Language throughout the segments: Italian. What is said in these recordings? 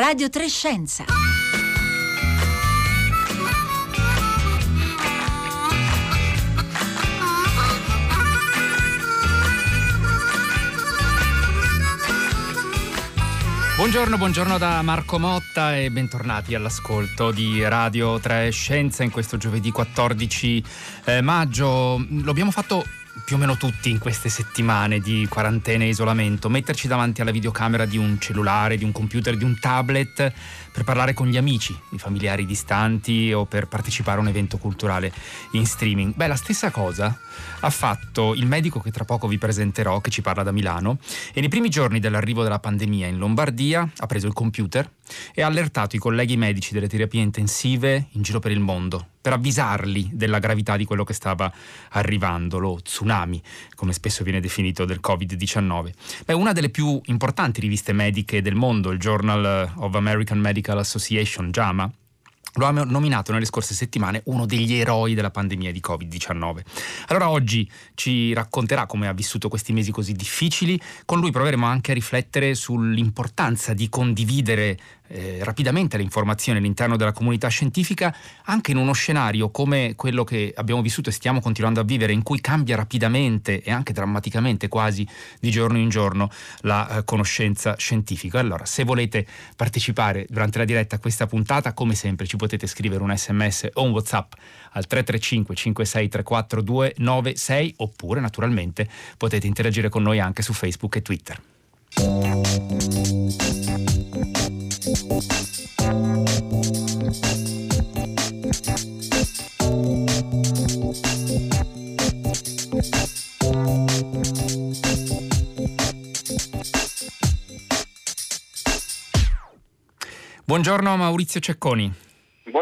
Radio Trescenza. Buongiorno, buongiorno da Marco Motta e bentornati all'ascolto di Radio 3 Scienza in questo giovedì 14 eh, maggio. Lo abbiamo fatto più o meno tutti in queste settimane di quarantena e isolamento, metterci davanti alla videocamera di un cellulare, di un computer, di un tablet per parlare con gli amici, i familiari distanti o per partecipare a un evento culturale in streaming. Beh, la stessa cosa ha fatto il medico che tra poco vi presenterò, che ci parla da Milano, e nei primi giorni dell'arrivo della pandemia in Lombardia ha preso il computer e ha allertato i colleghi medici delle terapie intensive in giro per il mondo per avvisarli della gravità di quello che stava arrivando, lo tsunami, come spesso viene definito del Covid-19. Beh, una delle più importanti riviste mediche del mondo, il Journal of American Medical Association, JAMA, lo ha nominato nelle scorse settimane uno degli eroi della pandemia di Covid-19. Allora oggi ci racconterà come ha vissuto questi mesi così difficili, con lui proveremo anche a riflettere sull'importanza di condividere eh, rapidamente le informazioni all'interno della comunità scientifica, anche in uno scenario come quello che abbiamo vissuto e stiamo continuando a vivere, in cui cambia rapidamente e anche drammaticamente quasi di giorno in giorno la eh, conoscenza scientifica. Allora, se volete partecipare durante la diretta a questa puntata, come sempre ci potete scrivere un sms o un whatsapp al 335 5634 296 oppure naturalmente potete interagire con noi anche su Facebook e Twitter. Buongiorno Maurizio Cecconi.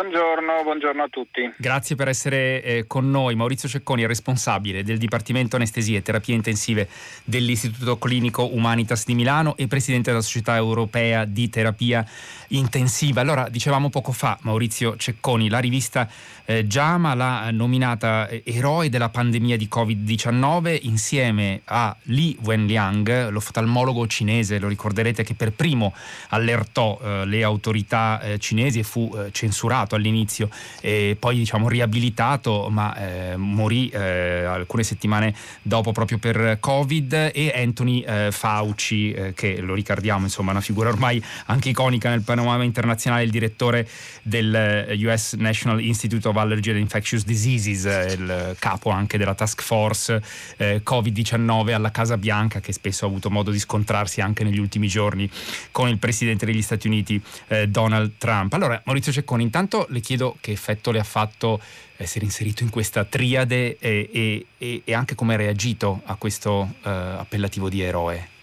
Buongiorno, buongiorno, a tutti. Grazie per essere eh, con noi. Maurizio Cecconi responsabile del Dipartimento Anestesie e Terapie Intensive dell'Istituto Clinico Humanitas di Milano e presidente della Società Europea di Terapia Intensiva. Allora, dicevamo poco fa, Maurizio Cecconi, la rivista eh, JAMA l'ha nominata eh, eroe della pandemia di Covid-19 insieme a Li Wenliang, l'oftalmologo cinese, lo ricorderete che per primo allertò eh, le autorità eh, cinesi e fu eh, censurato all'inizio e poi diciamo riabilitato ma eh, morì eh, alcune settimane dopo proprio per Covid e Anthony eh, Fauci eh, che lo ricordiamo insomma una figura ormai anche iconica nel panorama internazionale il direttore del eh, US National Institute of Allergy and Infectious Diseases eh, il capo anche della task force Covid-19 alla Casa Bianca che spesso ha avuto modo di scontrarsi anche negli ultimi giorni con il presidente degli Stati Uniti Donald Trump. Allora Maurizio Cecconi intanto intanto le chiedo che effetto le ha fatto essere inserito in questa triade e, e, e anche come ha reagito a questo uh, appellativo di eroe.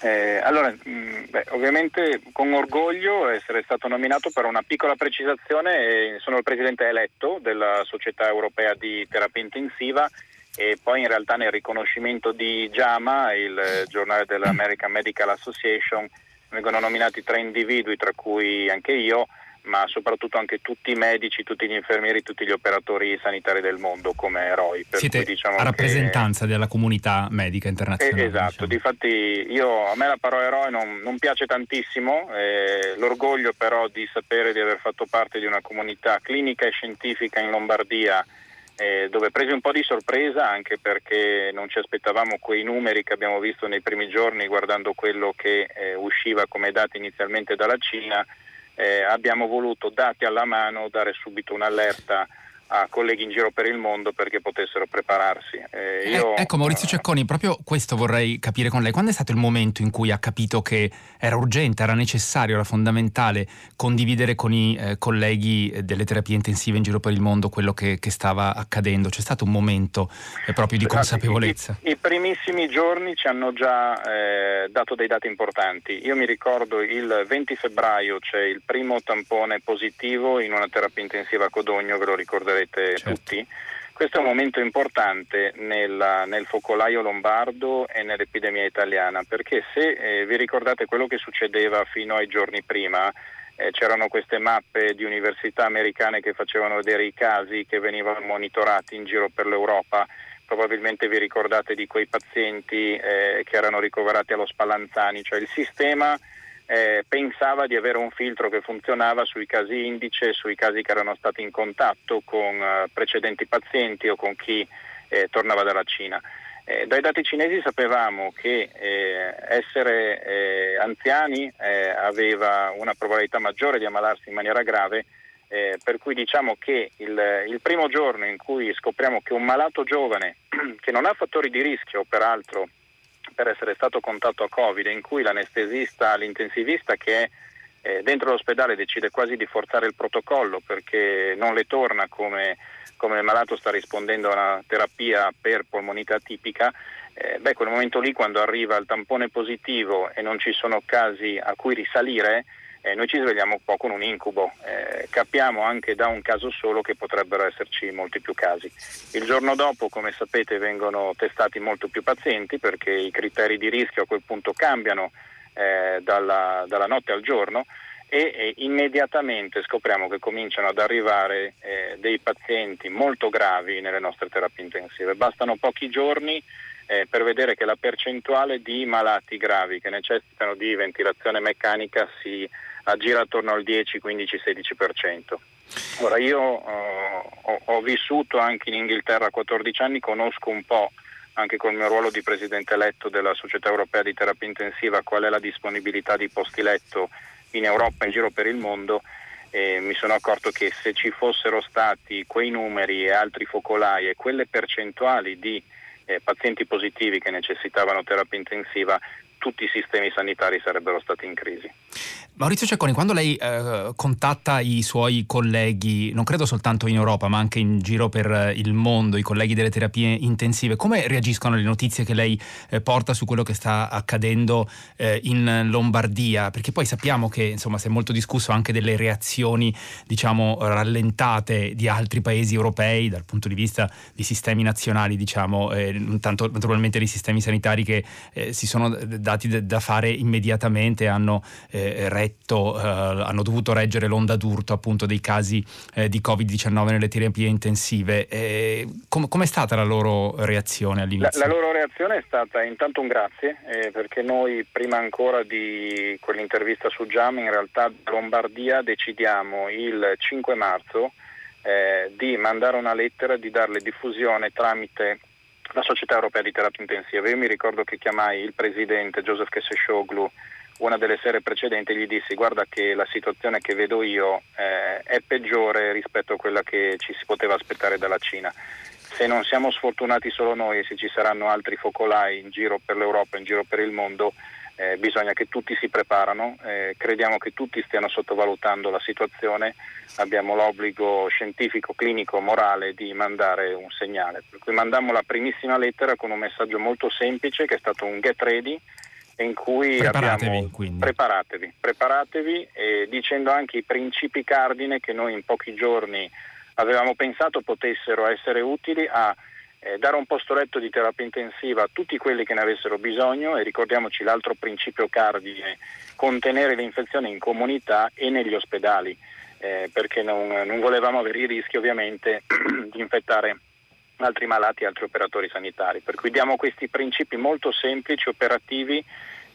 Eh, allora, mh, mm, beh, ovviamente con orgoglio essere stato nominato per una piccola precisazione, sono il presidente eletto della Società Europea di Terapia Intensiva e poi in realtà nel riconoscimento di JAMA, il giornale dell'American Medical Association, vengono nominati tre individui, tra cui anche io, ma soprattutto anche tutti i medici, tutti gli infermieri, tutti gli operatori sanitari del mondo come eroi. Per Siete cui, diciamo a rappresentanza che... della comunità medica internazionale. Eh, esatto, diciamo. difatti io, a me la parola eroe non, non piace tantissimo, eh, l'orgoglio però di sapere di aver fatto parte di una comunità clinica e scientifica in Lombardia eh, dove presi un po' di sorpresa anche perché non ci aspettavamo quei numeri che abbiamo visto nei primi giorni guardando quello che eh, usciva come dati inizialmente dalla Cina eh, abbiamo voluto, dati alla mano, dare subito un'allerta a colleghi in giro per il mondo perché potessero prepararsi. Eh, eh io, ecco Maurizio eh, Cecconi, proprio questo vorrei capire con lei. Quando è stato il momento in cui ha capito che era urgente, era necessario, era fondamentale condividere con i eh, colleghi delle terapie intensive in giro per il mondo quello che, che stava accadendo? C'è stato un momento eh, proprio di esatto, consapevolezza? I, I, primissimi giorni ci hanno già eh, dato dei dati importanti. Io mi ricordo il 20 febbraio c'è il primo tampone positivo in una terapia intensiva a Codogno, ve lo ricorderete sapete certo. tutti. Questo è un momento importante nel, nel, focolaio lombardo e nell'epidemia italiana, perché se eh, vi ricordate quello che succedeva fino ai giorni prima, eh, c'erano queste mappe di università americane che facevano vedere i casi che venivano monitorati in giro per l'Europa. Probabilmente vi ricordate di quei pazienti eh, che erano ricoverati allo Spallanzani, cioè il sistema eh, pensava di avere un filtro che funzionava sui casi indice, sui casi che erano stati in contatto con eh, precedenti pazienti o con chi eh, tornava dalla Cina. Eh, dai dati cinesi sapevamo che eh, essere eh, anziani aveva una probabilità maggiore di ammalarsi in maniera grave, per cui diciamo che il, il, primo giorno in cui scopriamo che un malato giovane che non ha fattori di rischio peraltro per essere stato contatto a Covid, in cui l'anestesista, l'intensivista che è eh, dentro l'ospedale decide quasi di forzare il protocollo perché non le torna come come il malato sta rispondendo a una terapia per polmonite tipica, eh, beh, quel momento lì quando arriva il tampone positivo e non ci sono casi a cui risalire, eh, noi ci svegliamo un po' con un incubo. Eh, capiamo anche da un caso solo che potrebbero esserci molti più casi. Il giorno dopo, come sapete, vengono testati molto più pazienti perché i criteri di rischio a quel punto cambiano eh, dalla, dalla notte al giorno e eh, immediatamente scopriamo che cominciano ad arrivare eh, dei pazienti molto gravi nelle nostre terapie intensive. Bastano pochi giorni eh, per vedere che la percentuale di malati gravi che necessitano di ventilazione meccanica si aggira attorno al 10, 15, 16%. Ora io eh, ho, ho vissuto anche in Inghilterra 14 anni, conosco un po' anche col mio ruolo di presidente eletto della Società Europea di Terapia Intensiva qual è la disponibilità di posti letto in Europa e in giro per il mondo eh, mi sono accorto che se ci fossero stati quei numeri e altri focolai e quelle percentuali di eh, pazienti positivi che necessitavano terapia intensiva, tutti i sistemi sanitari sarebbero stati in crisi. Maurizio Cecconi, quando lei eh, contatta i suoi colleghi, non credo soltanto in Europa, ma anche in giro per il mondo, i colleghi delle terapie intensive, come reagiscono le notizie che lei eh, porta su quello che sta accadendo eh, in Lombardia? Perché poi sappiamo che insomma si è molto discusso anche delle reazioni, diciamo, rallentate di altri paesi europei dal punto di vista di sistemi nazionali, diciamo, eh, tanto naturalmente dei sistemi sanitari che eh, si sono dati da fare immediatamente, hanno eh, retto, eh, hanno dovuto reggere l'onda d'urto appunto dei casi eh, di Covid-19 nelle terapie intensive. Com- com'è stata la loro reazione all'inizio? La, la loro reazione è stata intanto un grazie, eh, perché noi prima ancora di quell'intervista su Giam, in realtà Lombardia decidiamo il 5 marzo eh, di mandare una lettera, di darle diffusione tramite la Società Europea di Terapia Intensiva. Io mi ricordo che chiamai il presidente Joseph Keseshoglu una delle sere precedenti gli dissi guarda che la situazione che vedo io eh, è peggiore rispetto a quella che ci si poteva aspettare dalla Cina. Se non siamo sfortunati solo noi e se ci saranno altri focolai in giro per l'Europa, in giro per il mondo, eh, bisogna che tutti si preparano, eh, crediamo che tutti stiano sottovalutando la situazione, abbiamo l'obbligo scientifico, clinico, morale di mandare un segnale. Per cui mandammo la primissima lettera con un messaggio molto semplice che è stato un get ready in cui preparatevi, abbiamo quindi. preparatevi, preparatevi e dicendo anche i principi cardine che noi in pochi giorni avevamo pensato potessero essere utili a eh, dare un posto letto di terapia intensiva a tutti quelli che ne avessero bisogno e ricordiamoci l'altro principio cardine, contenere l'infezione in comunità e negli ospedali, eh, perché non, non volevamo avere i rischi ovviamente di infettare altri malati e altri operatori sanitari. Per cui diamo questi principi molto semplici, operativi,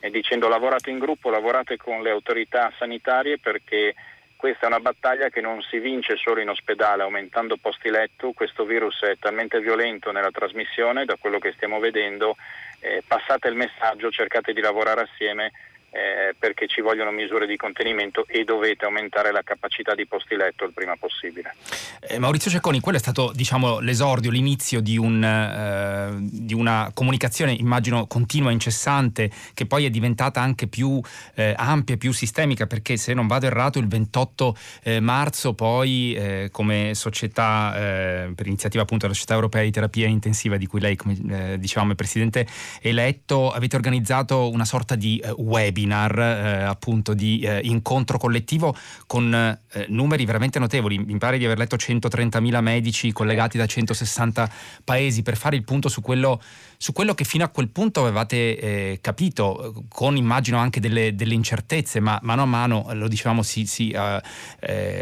e dicendo lavorate in gruppo, lavorate con le autorità sanitarie perché questa è una battaglia che non si vince solo in ospedale aumentando posti letto, questo virus è talmente violento nella trasmissione da quello che stiamo vedendo, eh, passate il messaggio, cercate di lavorare assieme eh, perché ci vogliono misure di contenimento e dovete aumentare la capacità di posti letto il prima possibile. Eh, Maurizio Cecconi, quello è stato diciamo, l'esordio, l'inizio di, un, eh, di, una comunicazione immagino continua, incessante, che poi è diventata anche più eh, ampia, più sistemica, perché se non vado errato il 28 eh, marzo poi eh, come società, per iniziativa appunto della Società Europea di Terapia Intensiva, di cui lei come diciamo è presidente eletto, avete organizzato una sorta di webinar webinar eh, appunto di eh, incontro collettivo con eh, numeri veramente notevoli. Mi pare di aver letto 130.000 medici collegati da 160 paesi per fare il punto su quello, su quello che fino a quel punto avevate eh, capito, con immagino anche delle, delle, incertezze, ma mano a mano, lo dicevamo, si, si uh,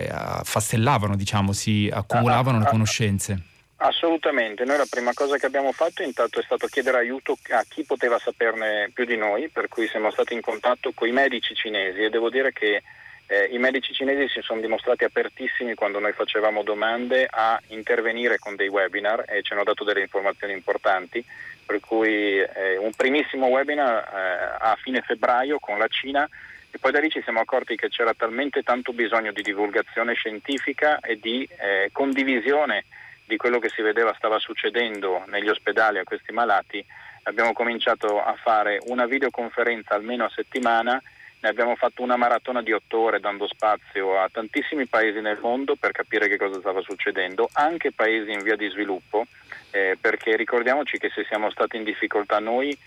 affastellavano, diciamo, si accumulavano le conoscenze. Assolutamente, noi la prima cosa che abbiamo fatto intanto è stato chiedere aiuto a chi poteva saperne più di noi, per cui siamo stati in contatto con i medici cinesi e devo dire che eh, I medici cinesi si sono dimostrati apertissimi quando noi facevamo domande a intervenire con dei webinar e ci hanno dato delle informazioni importanti, per cui eh, un primissimo webinar eh, a fine febbraio con la Cina e poi da lì ci siamo accorti che c'era talmente tanto bisogno di divulgazione scientifica e di eh, condivisione di quello che si vedeva stava succedendo negli ospedali a questi malati, abbiamo cominciato a fare una videoconferenza almeno a settimana ne abbiamo fatto una maratona di otto ore dando spazio a tantissimi paesi nel mondo per capire che cosa stava succedendo, anche paesi in via di sviluppo, eh, perché ricordiamoci che se siamo stati in difficoltà noi,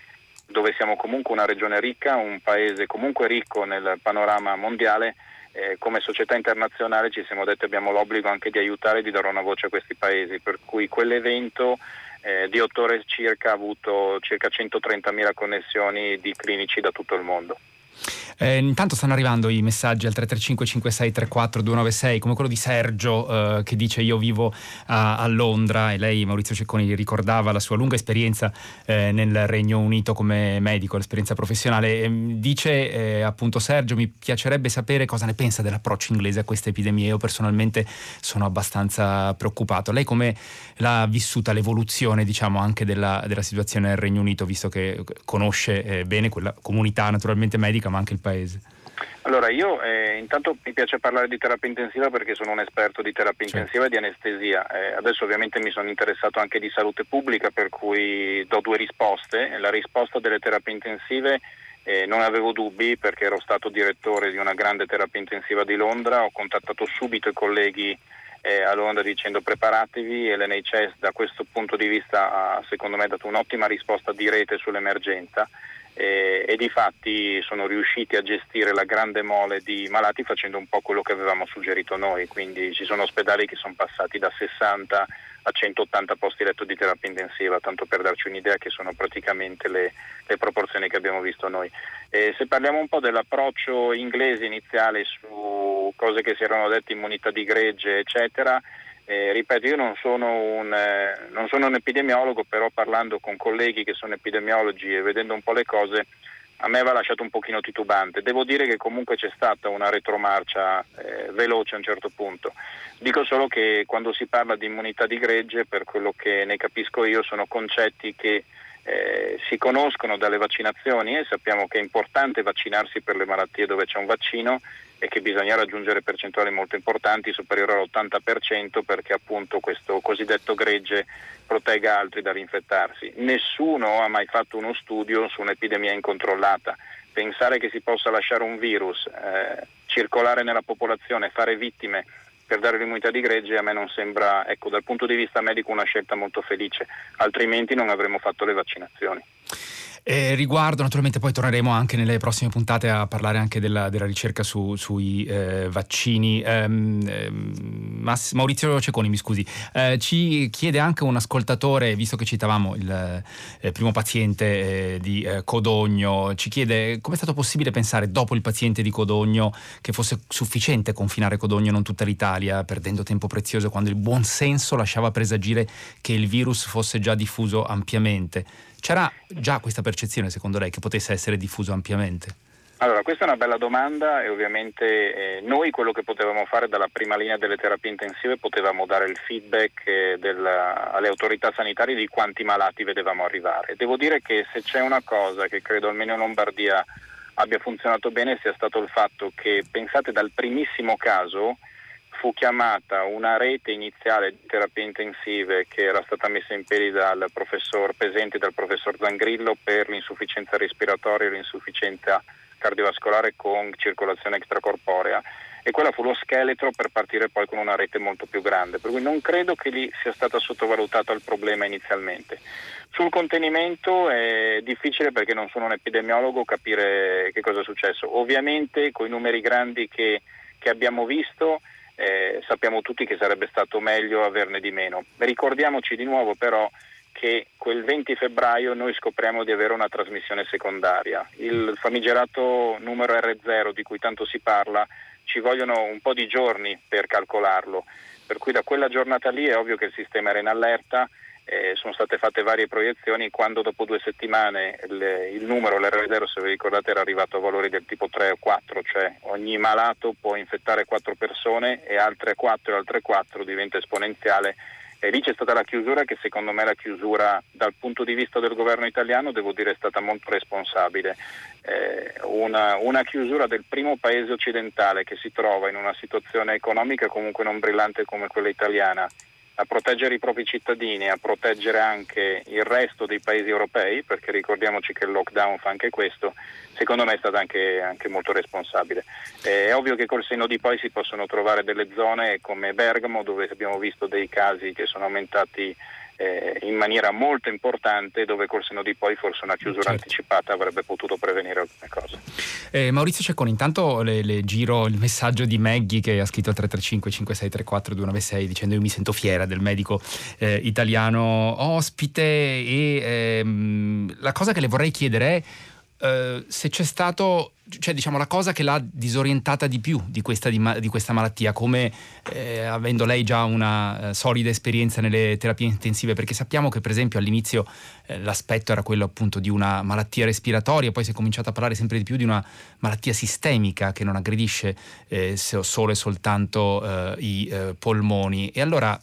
dove siamo comunque una regione ricca, un paese comunque ricco nel panorama mondiale, eh, come società internazionale ci siamo detti abbiamo l'obbligo anche di aiutare e di dare una voce a questi paesi, per cui quell'evento eh, di otto ore circa ha avuto circa 130.000 connessioni di clinici da tutto il mondo. Eh, intanto stanno arrivando i messaggi al 335 5634 296 come quello di Sergio eh, che dice io vivo a, a, Londra e lei Maurizio Cecconi ricordava la sua lunga esperienza eh, nel Regno Unito come medico, l'esperienza professionale. Ehm, dice eh, appunto Sergio mi piacerebbe sapere cosa ne pensa dell'approccio inglese a queste epidemie. Io personalmente sono abbastanza preoccupato. Lei come l'ha vissuta l'evoluzione diciamo anche della, della situazione nel Regno Unito visto che conosce eh, bene quella comunità naturalmente medica ma anche il paese? Allora, io eh, intanto mi piace parlare di terapia intensiva perché sono un esperto di terapia certo. intensiva e di anestesia. Eh, adesso ovviamente mi sono interessato anche di salute pubblica per cui do due risposte. La risposta delle terapie intensive eh, non avevo dubbi perché ero stato direttore di una grande terapia intensiva di Londra, ho contattato subito i colleghi eh, a Londra dicendo preparatevi e l'NHS da questo punto di vista ha secondo me dato un'ottima risposta di rete sull'emergenza eh, e di fatti sono riusciti a gestire la grande mole di malati facendo un po' quello che avevamo suggerito noi, quindi ci sono ospedali che sono passati da 60 a 180 posti letto di terapia intensiva, tanto per darci un'idea che sono praticamente le, le proporzioni che abbiamo visto noi. E se parliamo un po' dell'approccio inglese iniziale su cose che si erano dette, immunità di gregge, eccetera, eh, ripeto, io non sono, un, eh, non sono, un, epidemiologo, però parlando con colleghi che sono epidemiologi e vedendo un po' le cose, a me va lasciato un pochino titubante. Devo dire che comunque c'è stata una retromarcia eh, veloce a un certo punto. Dico solo che quando si parla di immunità di gregge, per quello che ne capisco io, sono concetti che eh, si conoscono dalle vaccinazioni e sappiamo che è importante vaccinarsi per le malattie dove c'è un vaccino e che bisogna raggiungere percentuali molto importanti, superiori all'80%, perché appunto questo cosiddetto gregge protegga altri dall'infettarsi. Nessuno ha mai fatto uno studio su un'epidemia incontrollata. Pensare che si possa lasciare un virus eh, circolare nella popolazione, fare vittime per dare l'immunità di gregge a me non sembra, ecco, dal punto di vista medico una scelta molto felice, altrimenti non avremmo fatto le vaccinazioni. Eh, riguardo, naturalmente poi torneremo anche nelle prossime puntate a parlare anche della, della ricerca su, sui eh, vaccini. Um, Mass- Maurizio Ceconi, mi scusi, eh, ci chiede anche un ascoltatore, visto che citavamo il eh, primo paziente eh, di eh, Codogno, ci chiede come è stato possibile pensare dopo il paziente di Codogno che fosse sufficiente confinare Codogno e non tutta l'Italia, perdendo tempo prezioso quando il buon senso lasciava presagire che il virus fosse già diffuso ampiamente. C'era già questa percezione, secondo lei, che potesse essere diffuso ampiamente? Allora, questa è una bella domanda e ovviamente eh, noi quello che potevamo fare dalla prima linea delle terapie intensive potevamo dare il feedback eh, della, alle autorità sanitarie di quanti malati vedevamo arrivare. Devo dire che se c'è una cosa che credo almeno in Lombardia abbia funzionato bene sia stato il fatto che, pensate, dal primissimo caso fu chiamata una rete iniziale di terapie intensive che era stata messa in piedi dal professor Pesenti e dal professor Zangrillo per l'insufficienza respiratoria e l'insufficienza cardiovascolare con circolazione extracorporea e quella fu lo scheletro per partire poi con una rete molto più grande, per cui non credo che lì sia stato sottovalutato il problema inizialmente. Sul contenimento è difficile perché non sono un epidemiologo capire che cosa è successo. Ovviamente con i numeri grandi che, che abbiamo visto eh, sappiamo tutti che sarebbe stato meglio averne di meno. Ricordiamoci di nuovo però che quel 20 febbraio noi scopriamo di avere una trasmissione secondaria. Il famigerato numero R0 di cui tanto si parla ci vogliono un po' di giorni per calcolarlo, per cui da quella giornata lì è ovvio che il sistema era in allerta, eh, sono state fatte varie proiezioni, quando dopo due settimane le, il numero, l'R0 se vi ricordate era arrivato a valori del tipo 3 o 4, cioè ogni malato può infettare 4 persone e altre 4 e altre 4 diventa esponenziale e lì c'è stata la chiusura che secondo me la chiusura dal punto di vista del governo italiano devo dire è stata molto responsabile. Eh, una, una, chiusura del primo paese occidentale che si trova in una situazione economica comunque non brillante come quella italiana a proteggere i propri cittadini, a proteggere anche il resto dei paesi europei, perché ricordiamoci che il lockdown fa anche questo, secondo me è stata anche, anche molto responsabile. È ovvio che col senno di poi si possono trovare delle zone come Bergamo, dove abbiamo visto dei casi che sono aumentati eh, in maniera molto importante dove col seno di poi forse una chiusura certo. anticipata avrebbe potuto prevenire alcune cose. Eh, Maurizio Cecconi, intanto le, le, giro il messaggio di Maggie che ha scritto al 335 5634 296 dicendo io mi sento fiera del medico eh, italiano ospite e ehm, la cosa che le vorrei chiedere è eh, se c'è stato cioè, diciamo, la cosa che l'ha disorientata di più di questa, di, di questa malattia, come eh, avendo lei già una eh, solida esperienza nelle terapie intensive, perché sappiamo che per esempio all'inizio eh, l'aspetto era quello appunto di una malattia respiratoria, poi si è cominciato a parlare sempre di più di una malattia sistemica che non aggredisce eh, solo e soltanto eh, i eh, polmoni. E allora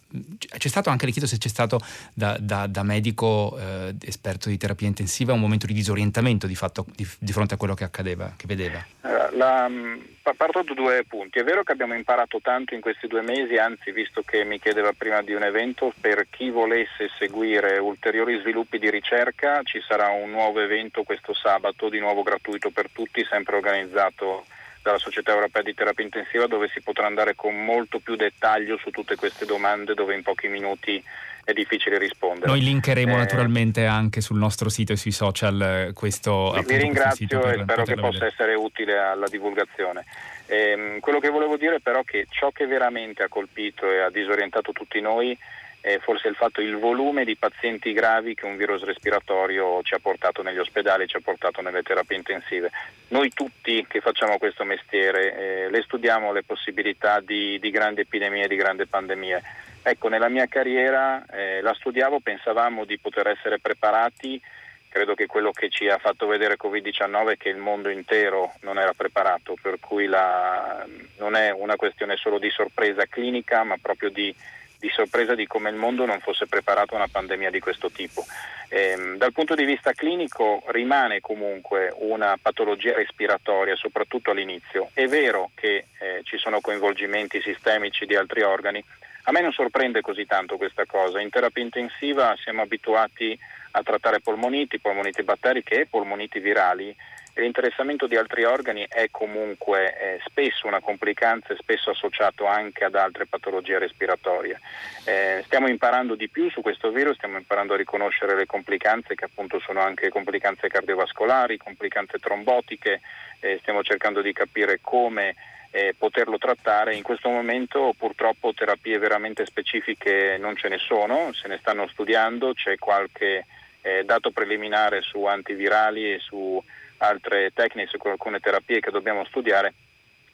c'è stato anche, le chiedo se c'è stato da, da, da medico esperto di terapia intensiva un momento di disorientamento di, fatto, di, di fronte a quello che accadeva. Che vedeva? Eh, la, mm, parto da due punti. È vero che abbiamo imparato tanto in questi due mesi, anzi, visto che mi chiedeva prima di un evento, per chi volesse seguire ulteriori sviluppi di ricerca ci sarà un nuovo evento questo sabato, di nuovo gratuito per tutti, sempre organizzato dalla Società Europea di Terapia Intensiva, dove si potrà andare con molto più dettaglio su tutte queste domande, dove in pochi minuti è difficile rispondere. Noi linkeremo eh, naturalmente anche sul nostro sito e sui social eh, questo. Vi ringrazio e spero che possa vedere. essere utile alla divulgazione. Eh, quello che volevo dire però è che ciò che veramente ha colpito e ha disorientato tutti noi è forse il fatto il volume di pazienti gravi che un virus respiratorio ci ha portato negli ospedali, ci ha portato nelle terapie intensive. Noi tutti che facciamo questo mestiere eh, le studiamo le possibilità di, di grandi epidemie, di grandi pandemie Ecco, nella mia carriera eh, la studiavo, pensavamo di poter essere preparati, credo che quello che ci ha fatto vedere Covid-19 è che il mondo intero non era preparato, per cui la, non è una questione solo di sorpresa clinica, ma proprio di, di sorpresa di come il mondo non fosse preparato a una pandemia di questo tipo. Eh, dal punto di vista clinico rimane comunque una patologia respiratoria, soprattutto all'inizio. È vero che eh, ci sono coinvolgimenti sistemici di altri organi, a me non sorprende così tanto questa cosa. In terapia intensiva siamo abituati a trattare polmoniti, polmoniti batteriche e polmoniti virali l'interessamento di altri organi è comunque eh, spesso una complicanza e spesso associato anche ad altre patologie respiratorie. Eh, stiamo imparando di più su questo virus, stiamo imparando a riconoscere le complicanze che appunto sono anche complicanze cardiovascolari, complicanze trombotiche, eh, stiamo cercando di capire come eh, poterlo trattare. In questo momento purtroppo terapie veramente specifiche non ce ne sono, se ne stanno studiando, c'è qualche eh, dato preliminare su antivirali e su altre tecniche, su alcune terapie che dobbiamo studiare,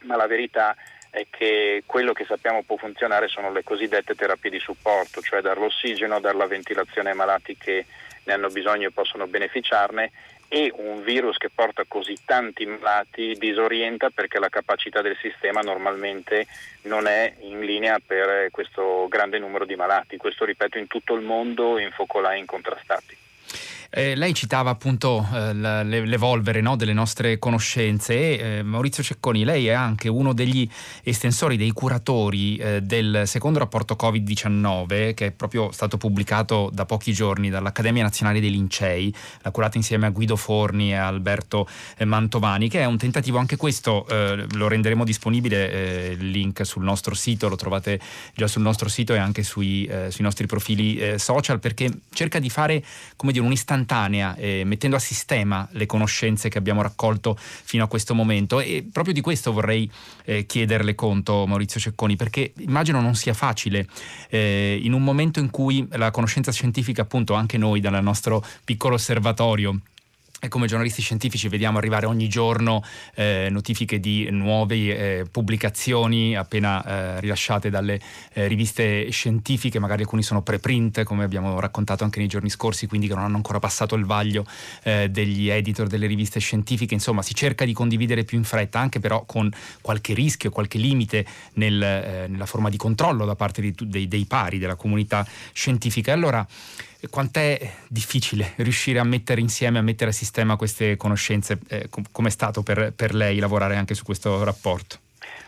ma la verità è che quello che sappiamo può funzionare sono le cosiddette terapie di supporto, cioè dare l'ossigeno, dare la ventilazione ai malati che ne hanno bisogno e possono beneficiarne e un virus che porta così tanti malati disorienta perché la capacità del sistema normalmente non è in linea per questo grande numero di malati. Questo ripeto in tutto il mondo in focolai incontrastati. Eh, lei citava appunto eh, l'evolvere no, delle nostre conoscenze e eh, Maurizio Cecconi, lei è anche uno degli estensori, dei curatori eh, del secondo rapporto Covid-19 che è proprio stato pubblicato da pochi giorni dall'Accademia Nazionale dei Lincei, l'ha curato insieme a Guido Forni e a Alberto eh, Mantovani, che è un tentativo anche questo, lo renderemo disponibile il link sul nostro sito, lo trovate già sul nostro sito e anche sui, sui nostri profili social perché cerca di fare come dire un'istanza istantanea, eh, mettendo a sistema le conoscenze che abbiamo raccolto fino a questo momento. E proprio di questo vorrei eh, chiederle conto, Maurizio Cecconi, perché immagino non sia facile eh, in un momento in cui la conoscenza scientifica, appunto, anche noi dal nostro piccolo osservatorio, e come giornalisti scientifici vediamo arrivare ogni giorno eh, notifiche di nuove eh, pubblicazioni appena eh, rilasciate dalle eh, riviste scientifiche, magari alcuni sono preprint come abbiamo raccontato anche nei giorni scorsi, quindi che non hanno ancora passato il vaglio eh, degli editor delle riviste scientifiche, insomma si cerca di condividere più in fretta, anche però con qualche rischio, qualche limite nel, eh, nella forma di controllo da parte di, dei, dei pari della comunità scientifica. Allora, quant'è difficile riuscire a mettere insieme, a mettere a sistema queste conoscenze? Eh, è stato per, per, lei lavorare anche su questo rapporto?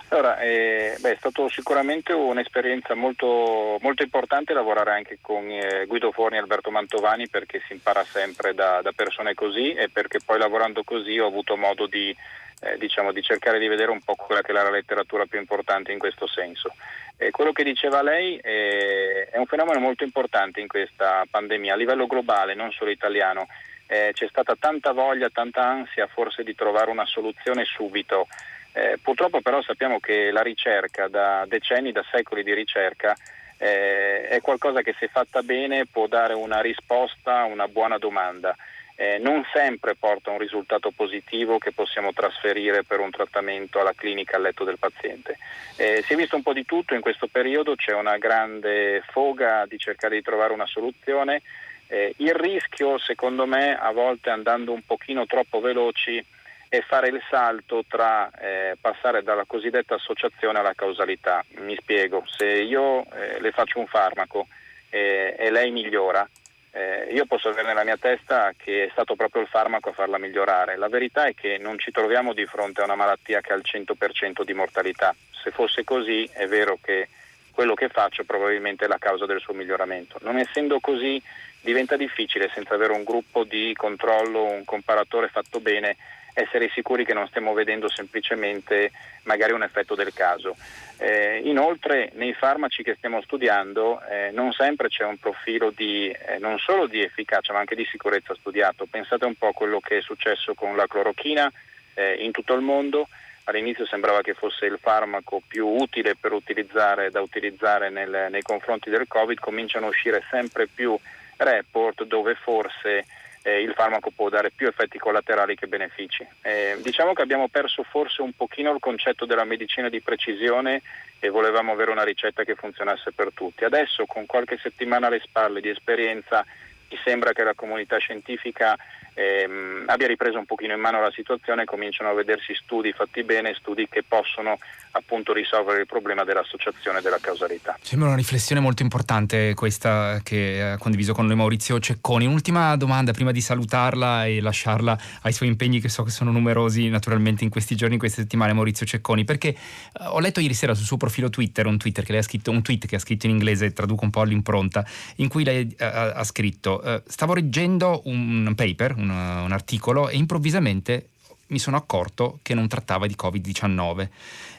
Allora, eh, beh, è stato sicuramente un'esperienza molto, molto, importante lavorare anche con eh, Guido Forni e Alberto Mantovani perché si impara sempre da, da persone così e perché poi lavorando così ho avuto modo di eh, diciamo, di cercare di vedere un po' quella che è la letteratura più importante in questo senso. E quello che diceva lei è, è, un fenomeno molto importante in questa pandemia a livello globale, non solo italiano. Eh, c'è stata tanta voglia, tanta ansia forse di trovare una soluzione subito. Eh, purtroppo però sappiamo che la ricerca, da decenni, da secoli di ricerca, eh, è qualcosa che se fatta bene può dare una risposta a una buona domanda eh, non sempre porta un risultato positivo che possiamo trasferire per un trattamento alla clinica al letto del paziente. Eh, si è visto un po' di tutto in questo periodo, c'è una grande foga di cercare di trovare una soluzione. Eh, il rischio, secondo me, a volte andando un pochino troppo veloci, è fare il salto tra eh, passare dalla cosiddetta associazione alla causalità. Mi spiego, se io eh, le faccio un farmaco eh, e lei migliora, eh, io posso avere nella mia testa che è stato proprio il farmaco a farla migliorare. La verità è che non ci troviamo di fronte a una malattia che ha il 100% di mortalità. Se fosse così è vero che quello che faccio probabilmente è la causa del suo miglioramento. Non essendo così diventa difficile senza avere un gruppo di controllo, un comparatore fatto bene, essere sicuri che non stiamo vedendo semplicemente magari un effetto del caso. Eh, inoltre nei farmaci che stiamo studiando eh, non sempre c'è un profilo di, eh, non solo di efficacia ma anche di sicurezza studiato. Pensate un po' a quello che è successo con la clorochina eh, in tutto il mondo. All'inizio sembrava che fosse il farmaco più utile utilizzare, da utilizzare nel, nei confronti del Covid, cominciano a uscire sempre più report dove forse eh, il farmaco può dare più effetti collaterali che benefici. Eh, diciamo che abbiamo perso forse un pochino il concetto della medicina di precisione e volevamo avere una ricetta che funzionasse per tutti. Adesso con qualche settimana alle spalle di esperienza mi sembra che la comunità scientifica ehm, abbia ripreso un pochino in mano la situazione e cominciano a vedersi studi fatti bene, studi che possono appunto risolvere il problema dell'associazione della causalità. Sembra una riflessione molto importante questa che ha condiviso con noi Maurizio Cecconi. Un'ultima domanda prima di salutarla e lasciarla ai suoi impegni che so che sono numerosi naturalmente in questi giorni, in queste settimane Maurizio Cecconi, perché eh, ho letto ieri sera sul suo profilo Twitter un, Twitter che lei ha scritto, un tweet che ha scritto in inglese, traduco un po' all'impronta, in cui lei ha, eh, ha scritto eh, stavo leggendo un paper, un, un articolo e improvvisamente mi sono accorto che non trattava di Covid-19.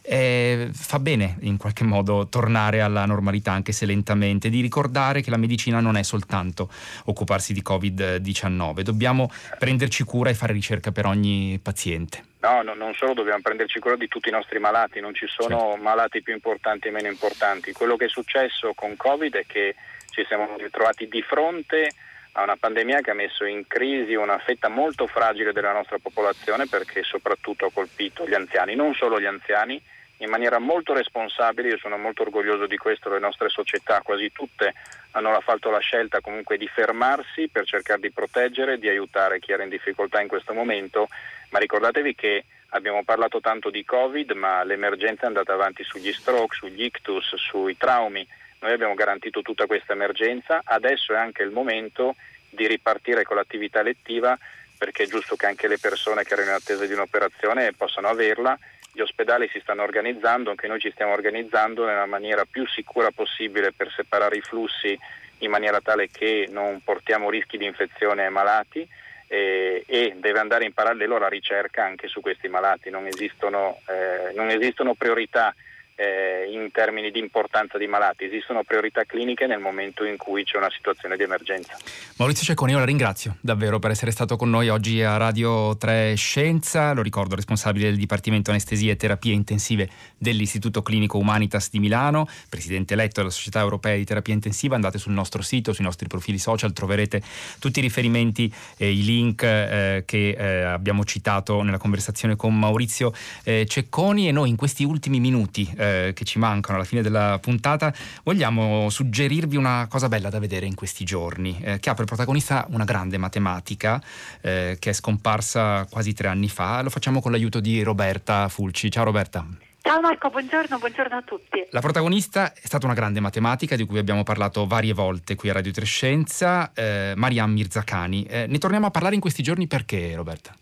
Eh, fa bene in qualche modo tornare alla normalità, anche se lentamente, di ricordare che la medicina non è soltanto occuparsi di Covid-19, dobbiamo prenderci cura e fare ricerca per ogni paziente. No, no, non solo dobbiamo prenderci cura di tutti i nostri malati, non ci sono certo. malati più importanti e meno importanti. Quello che è successo con Covid è che ci siamo ritrovati di fronte a una pandemia che ha messo in crisi una fetta molto fragile della nostra popolazione perché soprattutto ha colpito gli anziani, non solo gli anziani, in maniera molto responsabile, io sono molto orgoglioso di questo, le nostre società quasi tutte hanno fatto la scelta comunque di fermarsi per cercare di proteggere, di aiutare chi era in difficoltà in questo momento, ma ricordatevi che abbiamo parlato tanto di Covid, ma l'emergenza è andata avanti sugli stroke, sugli ictus, sui traumi, noi abbiamo garantito tutta questa emergenza, adesso è anche il momento di ripartire con l'attività elettiva perché è giusto che anche le persone che erano in attesa di un'operazione possano averla. Gli ospedali si stanno organizzando, anche noi ci stiamo organizzando nella maniera più sicura possibile per separare i flussi in maniera tale che non portiamo rischi di infezione ai malati eh, e deve andare in parallelo la ricerca anche su questi malati. Non esistono, eh, non esistono priorità eh, in termini di importanza di malati, esistono priorità cliniche nel momento in cui c'è una situazione di emergenza. Maurizio Cecconi, io la ringrazio davvero per essere stato con noi oggi a Radio 3 Scienza, lo ricordo responsabile del Dipartimento Anestesie e Terapie Intensive dell'Istituto Clinico Humanitas di Milano, presidente eletto della Società Europea di Terapia Intensiva, andate sul nostro sito, sui nostri profili social, troverete tutti i riferimenti e i link eh, che eh, abbiamo citato nella conversazione con Maurizio eh, Cecconi. E noi in questi ultimi minuti eh, che ci mancano alla fine della puntata vogliamo suggerirvi una cosa bella da vedere in questi giorni, eh, che ha per protagonista una grande matematica eh, che è scomparsa quasi tre anni fa. Lo facciamo con l'aiuto di Roberta Fulci. Ciao Roberta. Ciao Marco, buongiorno, buongiorno a tutti. La protagonista è stata una grande matematica di cui abbiamo parlato varie volte qui a Radio Trescenza, eh, Mariam Mirzacani. Eh, ne torniamo a parlare in questi giorni perché, Roberta?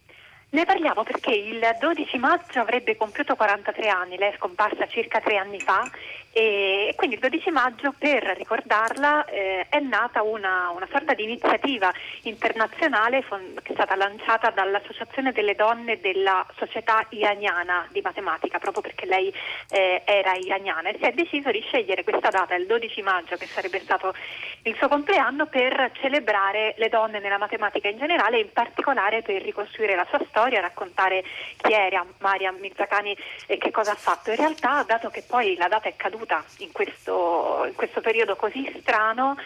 Ne parliamo perché il 12 maggio avrebbe compiuto 43 anni, lei è scomparsa circa tre anni fa e quindi il 12 maggio per ricordarla eh, è nata una, una, sorta di iniziativa internazionale che è stata lanciata dall'Associazione delle donne della società iraniana di matematica, proprio perché lei eh, era iraniana e si è deciso di scegliere questa data, il 12 maggio, che sarebbe stato il suo compleanno, per celebrare le donne nella matematica in generale e in particolare per ricostruire la sua storia storia, raccontare chi era Mariam Mirzacani e che cosa ha fatto. In realtà, dato che poi la data è caduta in questo, in questo periodo così strano,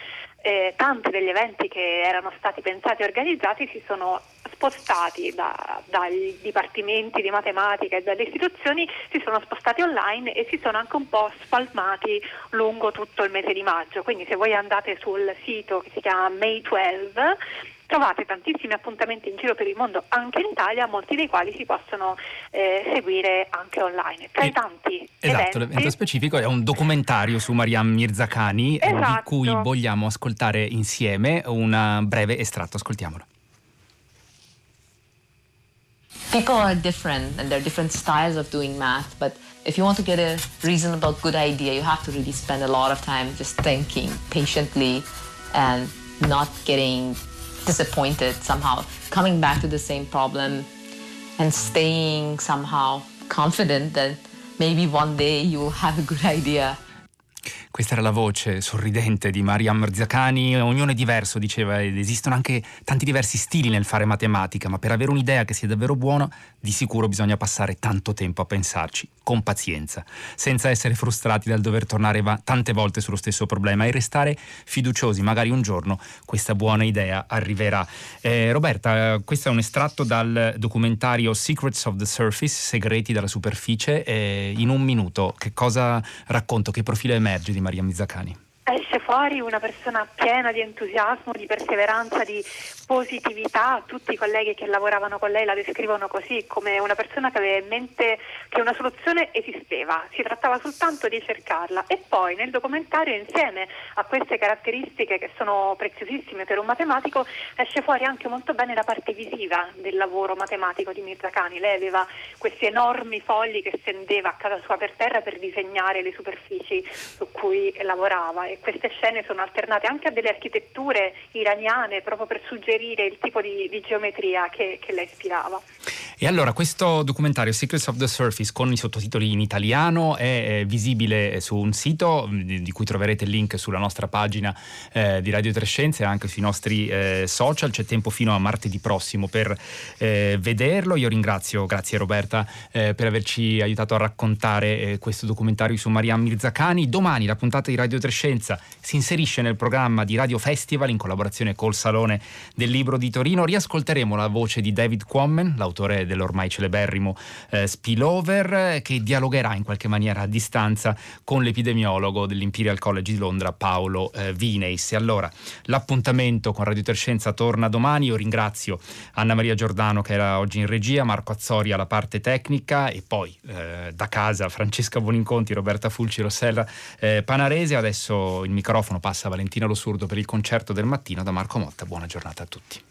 eh, tanti degli eventi che erano stati pensati e organizzati si sono spostati da, dai dipartimenti di matematica e dalle istituzioni, si sono spostati online e si sono anche un po' spalmati lungo tutto il mese di maggio. Quindi se voi andate sul sito che si chiama May 12 trovate tantissimi appuntamenti in giro per il mondo, anche in Italia, molti dei quali si possono eh, seguire anche online. Tra i tanti esatto, eventi, l'evento specifico è un documentario su Mariam Mirzacani esatto. di cui vogliamo ascoltare insieme un breve estratto, ascoltiamolo. People are different and there are different styles of doing math, but if you want to get a reasonable good idea, you have to really spend a lot of time just thinking patiently and not getting disappointed somehow, coming back to the same problem and staying somehow confident that maybe one day you will have a good idea. Questa era la voce sorridente di Mariam Zacani, ognuno è diverso, diceva, ed esistono anche tanti diversi stili nel fare matematica, ma per avere un'idea che sia davvero buona, di sicuro bisogna passare tanto tempo a pensarci, con pazienza, senza essere frustrati dal dover tornare va- tante volte sullo stesso problema e restare fiduciosi, magari un giorno questa buona idea arriverà. Eh, Roberta, questo è un estratto dal documentario Secrets of the Surface, Segreti dalla superficie, eh, in un minuto che cosa racconto, che profilo emerge di Maria Mizzacani? Esce fuori una persona piena di entusiasmo, di perseveranza, di positività. Tutti i colleghi che lavoravano con lei la descrivono così, come una persona che aveva in mente che una soluzione esisteva, si trattava soltanto di cercarla. E poi nel documentario, insieme a queste caratteristiche che sono preziosissime per un matematico, esce fuori anche molto bene la parte visiva del lavoro matematico di Mirzacani. Lei aveva questi enormi fogli che stendeva a casa sua per terra per disegnare le superfici su cui lavorava queste scene sono alternate anche a delle architetture iraniane proprio per suggerire il tipo di, di geometria che, che la ispirava. E allora questo documentario Secrets of the Surface con i sottotitoli in italiano è visibile su un sito di cui troverete il link sulla nostra pagina eh, di Radio Trescenze e anche sui nostri eh, social. C'è tempo fino a martedì prossimo per eh, vederlo. Io ringrazio, grazie Roberta, eh, per averci aiutato a raccontare eh, questo documentario su Mariam Mirzacani. Domani la puntata di Radio Trescenza si inserisce nel programma di Radio Festival in collaborazione col Salone del Libro di Torino. Riascolteremo la voce di David Quammen, l'autore dell'ormai celeberrimo eh, spillover, che dialogherà in qualche maniera a distanza con l'epidemiologo dell'Imperial College di Londra, Paolo eh, Vineis. E allora l'appuntamento con Radio Terscienza torna domani. Io ringrazio Anna Maria Giordano che era oggi in regia, Marco Azzori alla parte tecnica e poi eh, da casa Francesca Buoninconti, Roberta Fulci, Rossella eh, Panarese. Adesso il microfono passa a Valentina Lo Surdo per il concerto del mattino da Marco Motta. Buona giornata a tutti.